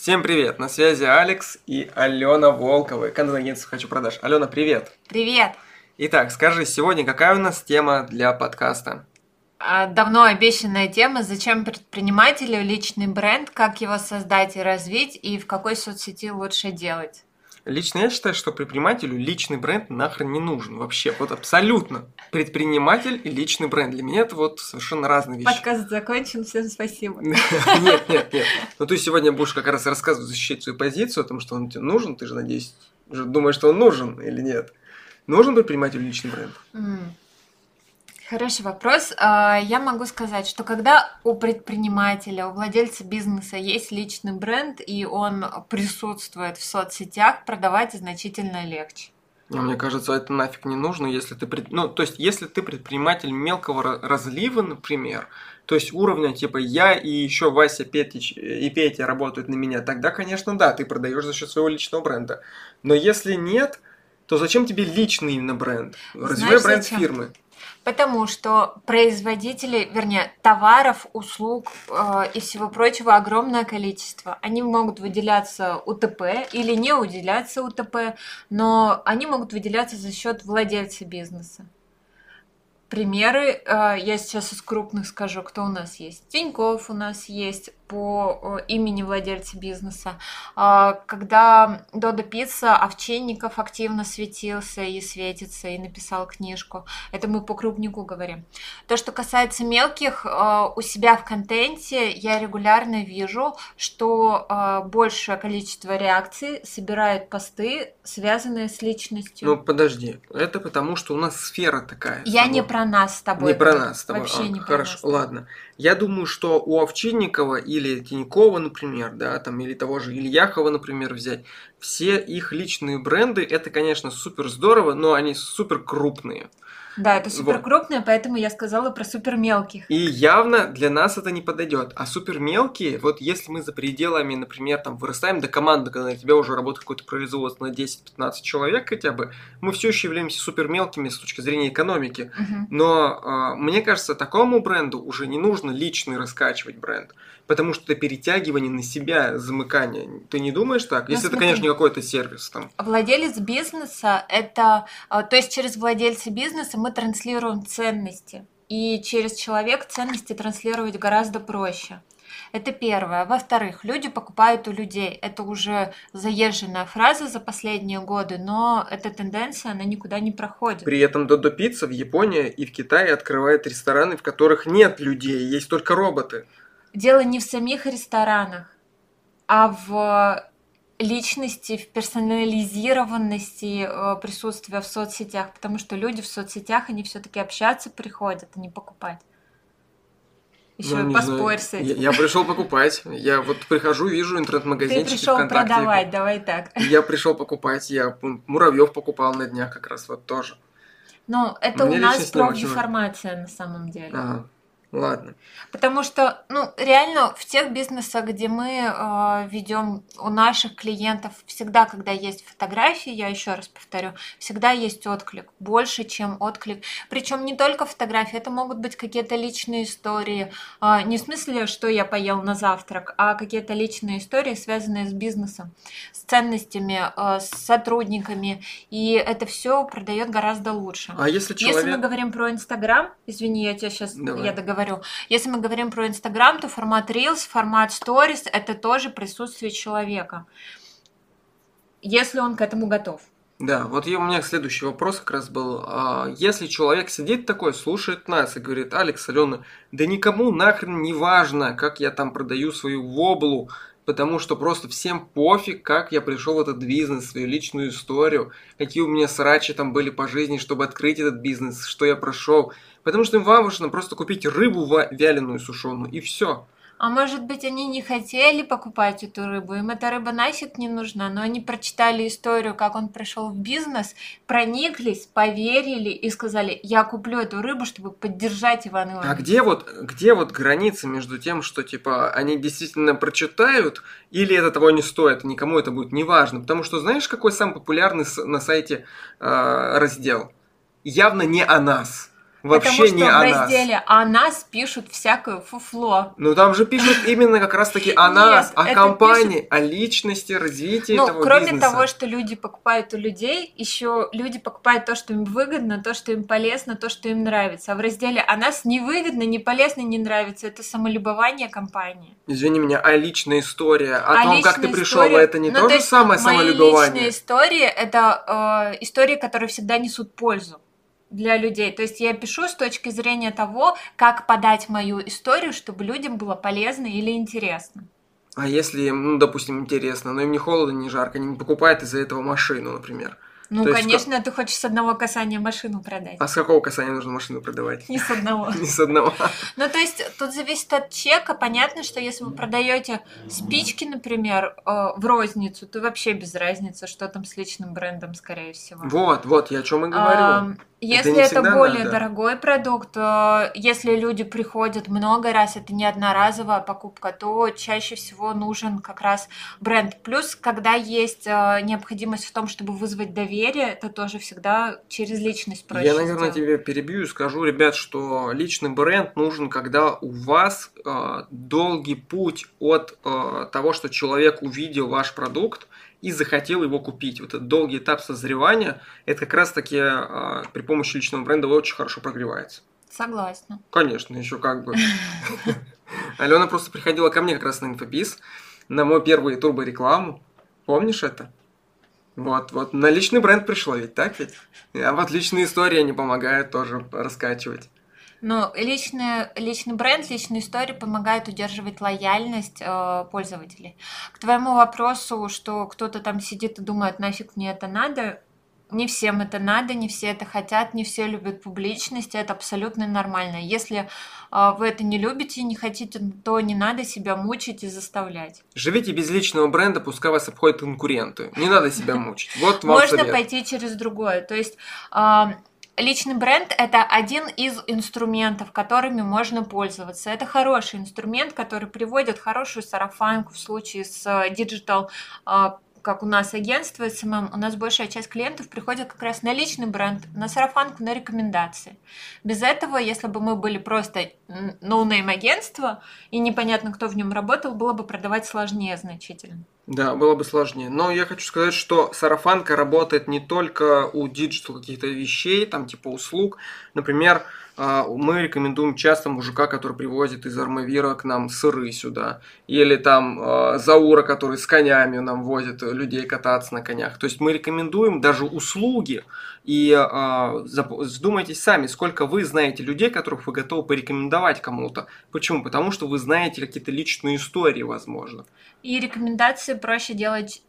Всем привет! На связи Алекс и Алена Волкова, контент-агентство «Хочу продаж». Алена, привет! Привет! Итак, скажи, сегодня какая у нас тема для подкаста? А, давно обещанная тема «Зачем предпринимателю личный бренд, как его создать и развить, и в какой соцсети лучше делать?» Лично я считаю, что предпринимателю личный бренд нахрен не нужен вообще, вот абсолютно. Предприниматель и личный бренд для меня это вот совершенно разные вещи. Подкаст закончен, всем спасибо. Нет, нет, нет. Ну ты сегодня будешь как раз рассказывать, защищать свою позицию о том, что он тебе нужен, ты же, надеюсь, думаешь, что он нужен или нет. Нужен предпринимателю личный бренд? Хороший вопрос. А, я могу сказать, что когда у предпринимателя, у владельца бизнеса есть личный бренд, и он присутствует в соцсетях, продавать значительно легче. Ну, мне кажется, это нафиг не нужно, если ты... Ну, то есть, если ты предприниматель мелкого разлива, например, то есть уровня типа я и еще Вася Петич и Петя работают на меня, тогда, конечно, да, ты продаешь за счет своего личного бренда. Но если нет, то зачем тебе личный именно бренд? Развивай бренд зачем? фирмы. Потому что производители, вернее, товаров, услуг э, и всего прочего огромное количество. Они могут выделяться УТП или не выделяться УТП, но они могут выделяться за счет владельца бизнеса. Примеры, э, я сейчас из крупных скажу, кто у нас есть. Тиньков у нас есть, по э, имени владельца бизнеса. А, когда Додо Пицца, Овчинников активно светился и светится, и написал книжку. Это мы по крупнику говорим. То, что касается мелких, э, у себя в контенте я регулярно вижу, что э, большее количество реакций собирают посты, связанные с личностью. Ну, подожди. Это потому, что у нас сфера такая. Я не про нас с тобой. Не про нас с тобой. Вообще а, не хорошо, про нас. ладно. Я думаю, что у Овчинникова или Тинькова, например, да, там, или того же Ильяхова, например, взять, все их личные бренды, это, конечно, супер здорово, но они супер крупные. Да, это супер крупные, вот. поэтому я сказала про супер мелких. И явно для нас это не подойдет. А супер мелкие, вот если мы за пределами, например, там вырастаем до команды, когда у тебя уже работает какое-то производство на 10-15 человек хотя бы, мы все еще являемся супер мелкими с точки зрения экономики. Угу. Но э, мне кажется, такому бренду уже не нужно личный раскачивать бренд потому что это перетягивание на себя, замыкание. Ты не думаешь так? Ну, Если смотри, это, конечно, не какой-то сервис там. Владелец бизнеса – это… А, то есть через владельца бизнеса мы транслируем ценности. И через человек ценности транслировать гораздо проще. Это первое. Во-вторых, люди покупают у людей. Это уже заезженная фраза за последние годы, но эта тенденция, она никуда не проходит. При этом Додо Пицца в Японии и в Китае открывает рестораны, в которых нет людей, есть только роботы дело не в самих ресторанах, а в личности, в персонализированности э, присутствия в соцсетях, потому что люди в соцсетях, они все-таки общаться приходят, а не покупать. Еще ну, поспорь с этим. Я, я пришел покупать. Я вот прихожу, вижу интернет-магазинчики Ты пришел продавать, давай так. Я пришел покупать. Я муравьев покупал на днях как раз вот тоже. Ну, это Мне у нас профдеформация на самом деле. Ага. Ладно. Потому что, ну, реально в тех бизнесах, где мы э, ведем у наших клиентов, всегда, когда есть фотографии, я еще раз повторю, всегда есть отклик, больше, чем отклик. Причем не только фотографии, это могут быть какие-то личные истории, э, не в смысле, что я поел на завтрак, а какие-то личные истории, связанные с бизнесом, с ценностями, э, с сотрудниками, и это все продает гораздо лучше. А если человек... Если мы говорим про Инстаграм, извини, я тебя сейчас, Давай. я договорю говорю. Если мы говорим про Инстаграм, то формат Reels, формат Stories – это тоже присутствие человека, если он к этому готов. Да, вот у меня следующий вопрос как раз был. А, если человек сидит такой, слушает нас и говорит, Алекс, Алена, да никому нахрен не важно, как я там продаю свою воблу, потому что просто всем пофиг, как я пришел в этот бизнес, свою личную историю, какие у меня срачи там были по жизни, чтобы открыть этот бизнес, что я прошел. Потому что им важно просто купить рыбу вяленую, сушеную, и все. А может быть, они не хотели покупать эту рыбу, им эта рыба нафиг не нужна, но они прочитали историю, как он пришел в бизнес, прониклись, поверили и сказали, я куплю эту рыбу, чтобы поддержать Ивана Ивановича. А где вот, где вот граница между тем, что типа они действительно прочитают, или это того не стоит, никому это будет не важно? Потому что знаешь, какой самый популярный на сайте э, раздел? Явно не о нас Вообще Потому что не в о нас. разделе «О нас» пишут всякое фуфло. Ну там же пишут именно как раз таки о нас, о компании, о личности, развитии Ну, кроме того, что люди покупают у людей, еще люди покупают то, что им выгодно, то, что им полезно, то, что им нравится. А в разделе «О нас» не выгодно, не полезно, не нравится. Это самолюбование компании. Извини меня, а личная история, о А том, как ты пришел, это не ну, то, же самое самолюбование. личные истории – это э, истории, которые всегда несут пользу для людей. То есть я пишу с точки зрения того, как подать мою историю, чтобы людям было полезно или интересно. А если им, ну, допустим, интересно, но им не холодно, не жарко, они не покупают из-за этого машину, например. Ну, То есть конечно, ты хочешь с одного касания машину продать. А с какого касания нужно машину продавать? Не с одного. Не с одного. Ну, то есть тут зависит от чека. Понятно, что если вы продаете спички, например, э, в розницу, то вообще без разницы, что там с личным брендом, скорее всего. Вот, вот, я о чем и говорю. Если это, всегда более надо. дорогой продукт, э, если люди приходят много раз, это не одноразовая покупка, то чаще всего нужен как раз бренд. Плюс, когда есть э, необходимость в том, чтобы вызвать доверие, это тоже всегда через личность проще. Я, наверное, тебе перебью и скажу, ребят, что личный бренд нужен, когда у вас э, долгий путь от э, того, что человек увидел ваш продукт и захотел его купить. Вот этот долгий этап созревания, это как раз-таки э, при помощи личного бренда очень хорошо прогревается. Согласна. Конечно, еще как бы. Алена просто приходила ко мне как раз на инфобиз, на мой первый турборекламу. Помнишь это? Вот, вот, на личный бренд пришла ведь, так ведь? А вот личные истории они помогают тоже раскачивать. Но личный, личный бренд, личные истории помогают удерживать лояльность э, пользователей. К твоему вопросу, что кто-то там сидит и думает, нафиг мне это надо, не всем это надо, не все это хотят, не все любят публичность, это абсолютно нормально. Если э, вы это не любите и не хотите, то не надо себя мучить и заставлять. Живите без личного бренда, пускай вас обходят конкуренты. Не надо себя мучить. Вот вам Можно совет. пойти через другое. То есть а, личный бренд это один из инструментов, которыми можно пользоваться. Это хороший инструмент, который приводит хорошую сарафанку в случае с э, digital. Как у нас агентство SMM, у нас большая часть клиентов приходит как раз на личный бренд, на сарафанку, на рекомендации. Без этого, если бы мы были просто no-name агентство и непонятно, кто в нем работал, было бы продавать сложнее значительно. Да, было бы сложнее. Но я хочу сказать, что сарафанка работает не только у digital каких-то вещей, там типа услуг. Например, мы рекомендуем часто мужика, который привозит из Армавира к нам сыры сюда. Или там а, Заура, который с конями нам возит людей кататься на конях. То есть мы рекомендуем даже услуги. И а, задумайтесь сами, сколько вы знаете людей, которых вы готовы порекомендовать кому-то. Почему? Потому что вы знаете какие-то личные истории, возможно. И рекомендации проще делать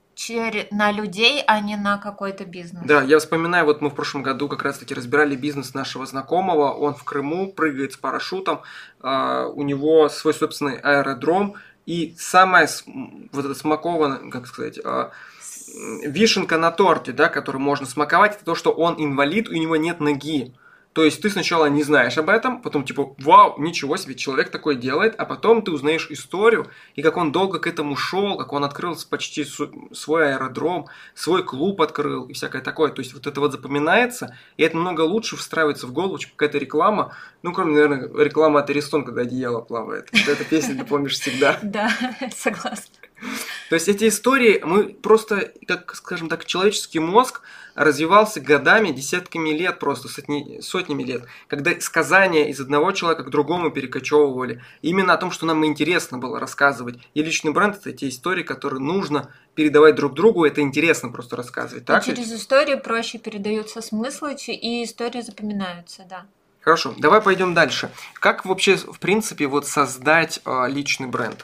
на людей, а не на какой-то бизнес. Да, я вспоминаю, вот мы в прошлом году как раз-таки разбирали бизнес нашего знакомого. Он в Крыму прыгает с парашютом, а, у него свой собственный аэродром. И самая вот эта смакованная, как сказать, а, вишенка на торте, да, которую можно смаковать, это то, что он инвалид, у него нет ноги. То есть ты сначала не знаешь об этом, потом типа, вау, ничего себе, человек такое делает, а потом ты узнаешь историю, и как он долго к этому шел, как он открыл почти свой аэродром, свой клуб открыл и всякое такое. То есть вот это вот запоминается, и это намного лучше встраивается в голову, чем какая-то реклама. Ну, кроме, наверное, рекламы от Аристон, когда одеяло плавает. Вот эта песня ты помнишь всегда. Да, согласна. То есть эти истории, мы просто, как, скажем так, человеческий мозг развивался годами, десятками лет, просто сотни, сотнями лет, когда сказания из одного человека к другому перекочевывали. Именно о том, что нам интересно было рассказывать. И личный бренд – это те истории, которые нужно передавать друг другу, это интересно просто рассказывать. Так? и через истории проще передаются смыслы, и истории запоминаются, да. Хорошо, давай пойдем дальше. Как вообще, в принципе, вот создать э, личный бренд?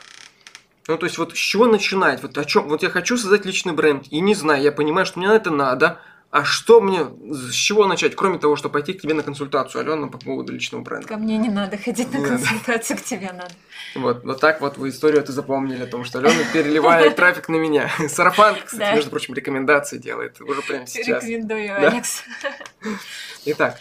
Ну, то есть, вот с чего начинать? Вот о чем? Вот я хочу создать личный бренд, и не знаю, я понимаю, что мне на это надо. А что мне, с чего начать, кроме того, что пойти к тебе на консультацию, Алена, по поводу личного бренда? Ко мне не надо ходить на Не надо. консультацию, к тебе надо. Вот, вот так вот вы историю это запомнили, о том, что Алена переливает трафик на меня. Сарафан, кстати, между прочим, рекомендации делает уже прямо сейчас. Рекомендую? Алекс. Итак,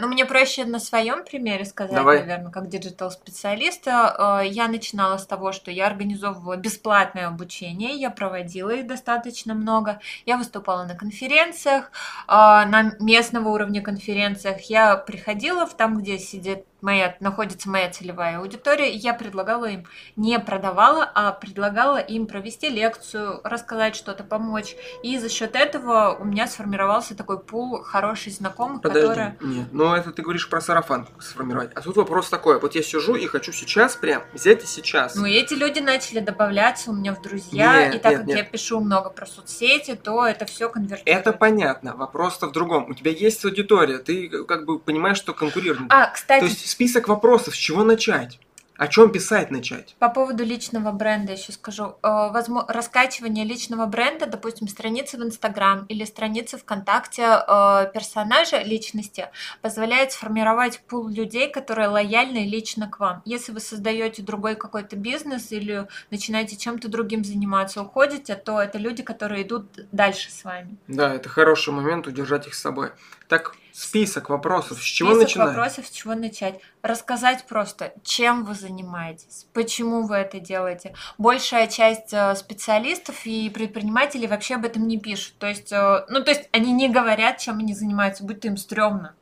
ну, мне проще на своем примере сказать, Давай. наверное, как digital-специалиста. А, Я начинала с того, что я организовывала бесплатное обучение, я проводила их достаточно много. Я выступала на конференциях, а, на местного уровня конференциях. Я приходила в там, где сидит моя, находится моя целевая аудитория, и я предлагала им, не продавала, а предлагала им провести лекцию, рассказать что-то, помочь. И за счет этого у меня сформировался такой пул хороших знакомых, Подожди, которые... нет, ну это ты говоришь про сарафан сформировать. А тут вопрос такой, вот я сижу и хочу сейчас прям взять и сейчас. Ну, эти люди начали добавляться у меня в друзья, Нет, и так нет, как нет. я пишу много про соцсети, то это все конвертирует. Это понятно, вопрос-то в другом. У тебя есть аудитория, ты как бы понимаешь, что конкурируешь. А, кстати, список вопросов, с чего начать? О чем писать начать? По поводу личного бренда еще скажу. Э, Раскачивание личного бренда, допустим, страницы в Инстаграм или страницы ВКонтакте э, персонажа личности позволяет сформировать пул людей, которые лояльны лично к вам. Если вы создаете другой какой-то бизнес или начинаете чем-то другим заниматься, уходите, то это люди, которые идут дальше с вами. Да, это хороший момент удержать их с собой. Так, список вопросов, с чего Список начинать? вопросов, с чего начать. Рассказать просто, чем вы занимаетесь, почему вы это делаете. Большая часть э, специалистов и предпринимателей вообще об этом не пишут. То есть, э, ну, то есть они не говорят, чем они занимаются, будь то им стрёмно.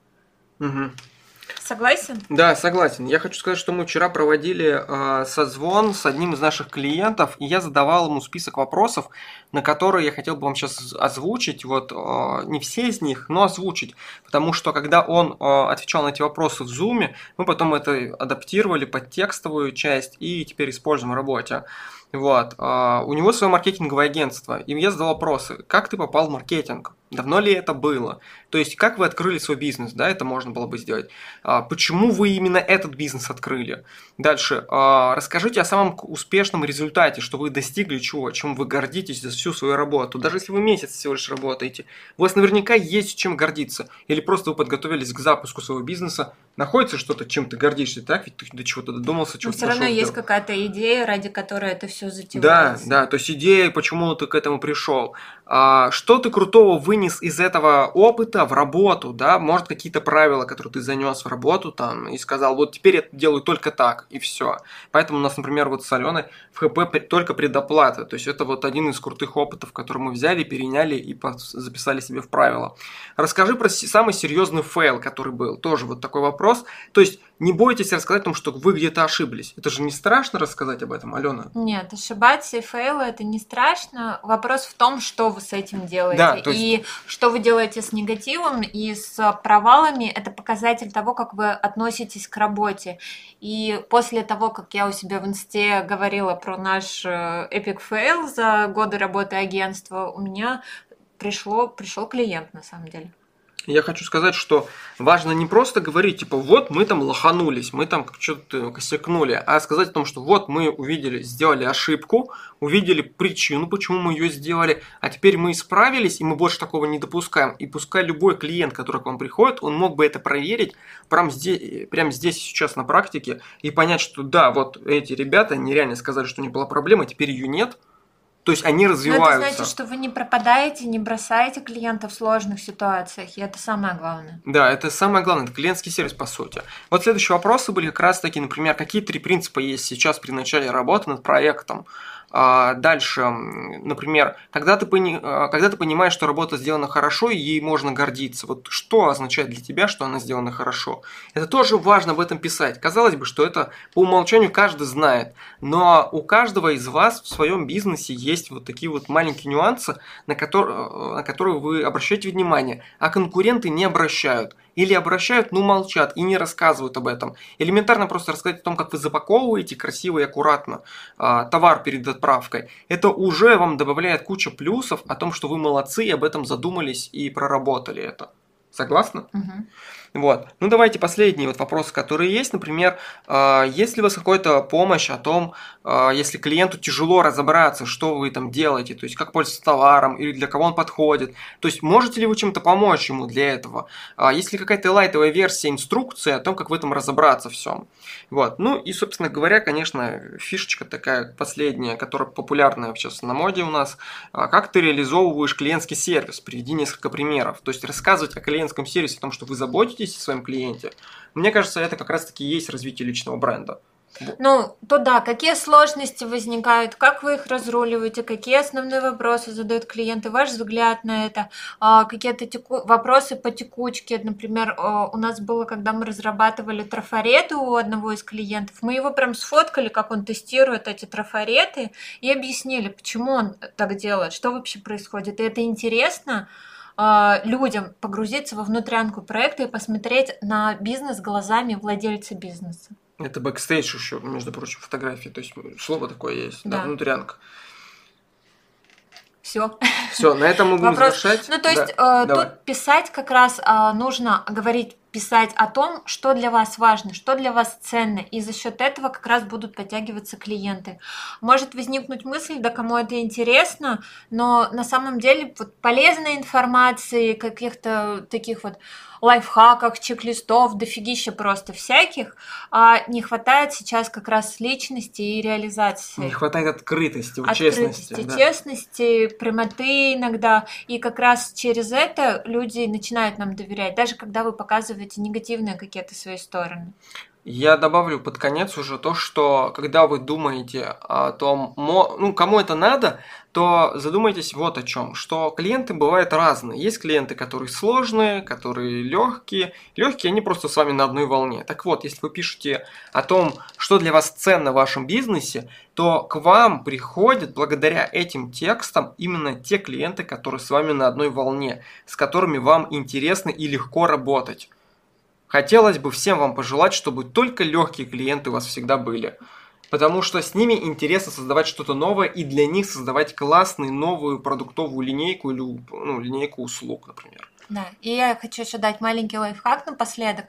Мгм. Согласен? Да, согласен. Я хочу сказать, что мы вчера проводили э, созвон с одним из наших клиентов, и я задавал ему список вопросов, на которые я хотел бы вам сейчас озвучить. Вот э, не все из них, но озвучить. Потому что когда он э, отвечал на эти вопросы в Zoom, мы потом это адаптировали под текстовую часть и теперь используем в работе. Вот. У него свое маркетинговое агентство. И я задал вопросы. Как ты попал в маркетинг? Давно ли это было? То есть, как вы открыли свой бизнес? Да, это можно было бы сделать. А, Почему вы именно этот бизнес открыли? Дальше. а, Расскажите о самом успешном результате, что вы достигли чего, чем вы гордитесь за всю свою работу. Даже если вы месяц всего лишь работаете, у вас наверняка есть чем гордиться. Или просто вы подготовились к запуску своего бизнеса, находится что-то, чем ты гордишься, так? Ведь ты до чего-то додумался, чего-то все равно есть какая-то идея, ради которой это все Да, затевается. да, то есть идея, почему ты к этому пришел. А, что ты крутого вынес из этого опыта в работу, да? Может, какие-то правила, которые ты занес в работу там и сказал, вот теперь я делаю только так, и все. Поэтому у нас, например, вот с Аленой в ХП только предоплата. То есть это вот один из крутых опытов, который мы взяли, переняли и записали себе в правила. Расскажи про самый серьезный fail, который был. Тоже вот такой вопрос. То есть не бойтесь рассказать о том, что вы где-то ошиблись. Это же не страшно рассказать об этом, Алена? Нет, ошибаться и фейлы это не страшно. Вопрос в том, что вы с этим делаете. Да, есть- И что вы делаете с негативом и с провалами, это показатель того, как вы относитесь к работе. И после того, как я у себя в инсте говорила про наш epic fail за годы работы агентства, у меня пришло, пришел клиент на самом деле. Я хочу сказать, что важно не просто говорить, типа, вот мы там лоханулись, мы там что-то косякнули, а сказать о том, что вот мы увидели, сделали ошибку, увидели причину, почему мы ее сделали, а теперь мы исправились, и мы больше такого не допускаем. И пускай любой клиент, который к вам приходит, он мог бы это проверить прямо здесь, прямо здесь сейчас на практике и понять, что да, вот эти ребята нереально сказали, что не была проблема, теперь ее нет. То есть они Но развиваются. это значит, что вы не пропадаете, не бросаете клиента в сложных ситуациях, и это самое главное. Да, это самое главное, это клиентский сервис по сути. Вот следующие вопросы были как раз таки, например, какие три принципа есть сейчас при начале работы над проектом. А, Дальше, например, когда ты, пони- а, когда ты понимаешь, что работа сделана хорошо и ей можно гордиться, вот что означает для тебя, что она сделана хорошо? Это тоже важно об этом писать. Казалось бы, что это по умолчанию каждый знает, но у каждого из вас в своем бизнесе есть вот такие вот маленькие нюансы, на, котор- на которые вы обращаете внимание, а конкуренты не обращают. Или обращают, но молчат и не рассказывают об этом. Элементарно просто рассказать о том, как вы запаковываете красиво и аккуратно а, товар перед отправкой. Это уже вам добавляет куча плюсов о том, что вы молодцы и об этом задумались и проработали это. Согласны? Мгм. Вот. Ну, давайте последние вот вопросы, которые есть. Например, э, есть ли у вас какая-то помощь о том, э, если клиенту тяжело разобраться, что вы там делаете, то есть как пользоваться товаром или для кого он подходит. То есть можете ли вы чем-то помочь ему для этого? А есть ли какая-то лайтовая версия инструкции о том, как в этом разобраться всем? Вот. Ну и, собственно говоря, конечно, фишечка такая последняя, которая популярная сейчас на моде у нас. А Как ты реализовываешь клиентский сервис? Приведи несколько примеров. То есть рассказывать о клиентском сервисе, о том, что вы заботитесь заботитесь о своем клиенте, мне кажется, это как раз-таки есть развитие личного бренда. Ну, то да, какие сложности возникают, как вы их разруливаете, какие основные вопросы задают клиенты, ваш взгляд на это, а, какие-то теку... вопросы по текучке, например, а, у нас было, когда мы разрабатывали трафареты у одного из клиентов, мы его прям сфоткали, как он тестирует эти трафареты, и объяснили, почему он так делает, что вообще происходит, и это интересно, людям погрузиться во внутрянку проекта и посмотреть на бизнес глазами владельца бизнеса. Это бэкстейдж еще, между прочим, фотографии. То есть слово такое есть, да, да внутрянка. Все. Все, на этом мы будем Вопрос... завершать. Ну, то есть да. э, тут писать как раз э, нужно говорить писать о том, что для вас важно, что для вас ценно, и за счет этого как раз будут подтягиваться клиенты. Может возникнуть мысль, да кому это интересно, но на самом деле вот полезной информации, каких-то таких вот лайфхаках, чек-листов, дофигища просто всяких, а не хватает сейчас как раз личности и реализации. Не хватает открытости, открытости честности. Да. честности, прямоты иногда, и как раз через это люди начинают нам доверять, даже когда вы показываете негативные какие-то свои стороны. Я добавлю под конец уже то, что когда вы думаете о том, ну, кому это надо, то задумайтесь вот о чем, что клиенты бывают разные. Есть клиенты, которые сложные, которые легкие. Легкие, они просто с вами на одной волне. Так вот, если вы пишете о том, что для вас ценно в вашем бизнесе, то к вам приходят благодаря этим текстам именно те клиенты, которые с вами на одной волне, с которыми вам интересно и легко работать. Хотелось бы всем вам пожелать, чтобы только легкие клиенты у вас всегда были. Потому что с ними интересно создавать что-то новое и для них создавать классную новую продуктовую линейку или ну, линейку услуг, например. Да, и я хочу еще дать маленький лайфхак напоследок.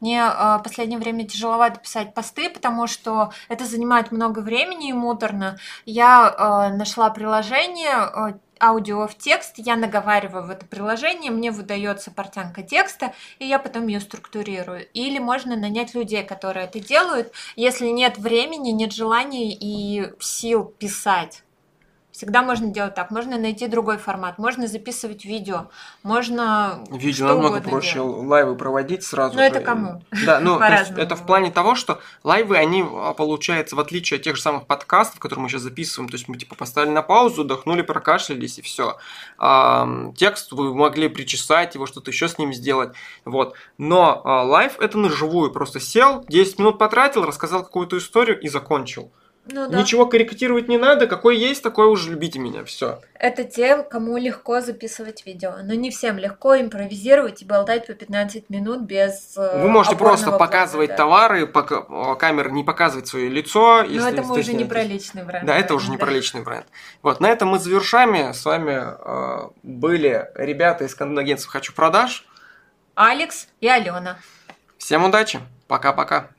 Мне э, последнее время тяжеловато писать посты, потому что это занимает много времени и муторно. Я э, нашла приложение э, аудио в текст, я наговариваю в это приложение, мне выдается портянка текста, и я потом ее структурирую. Или можно нанять людей, которые это делают, если нет времени, нет желания и сил писать. Всегда можно делать так. Можно найти другой формат. Можно записывать видео. Можно. Видео намного проще делать. лайвы проводить сразу. Но это кому? Да, ну это в плане того, что лайвы, они, а, получается, в отличие от тех же самых подкастов, которые мы сейчас записываем, то есть мы типа поставили на паузу, дохнули, прокашлялись и все. А, текст вы могли причесать его, что-то еще с ним сделать. Вот. Но а, live это на живую. Просто сел, 10 минут потратил, рассказал какую-то историю и закончил. Ну, да. Ничего корректировать не надо, какой есть, такой уже любите меня, все. Это те, кому легко записывать видео, но не всем легко импровизировать и болтать по 15 минут без э, Вы можете просто показывать да. товары, пока камера не показывать свое лицо. Но если, это мы уже не про личный бренд. Да, это уже не про личный бренд. Вот, на этом мы завершаем. С вами э, были ребята из контент-агентства «Хочу продаж». Алекс и Алена. Всем удачи. Пока-пока.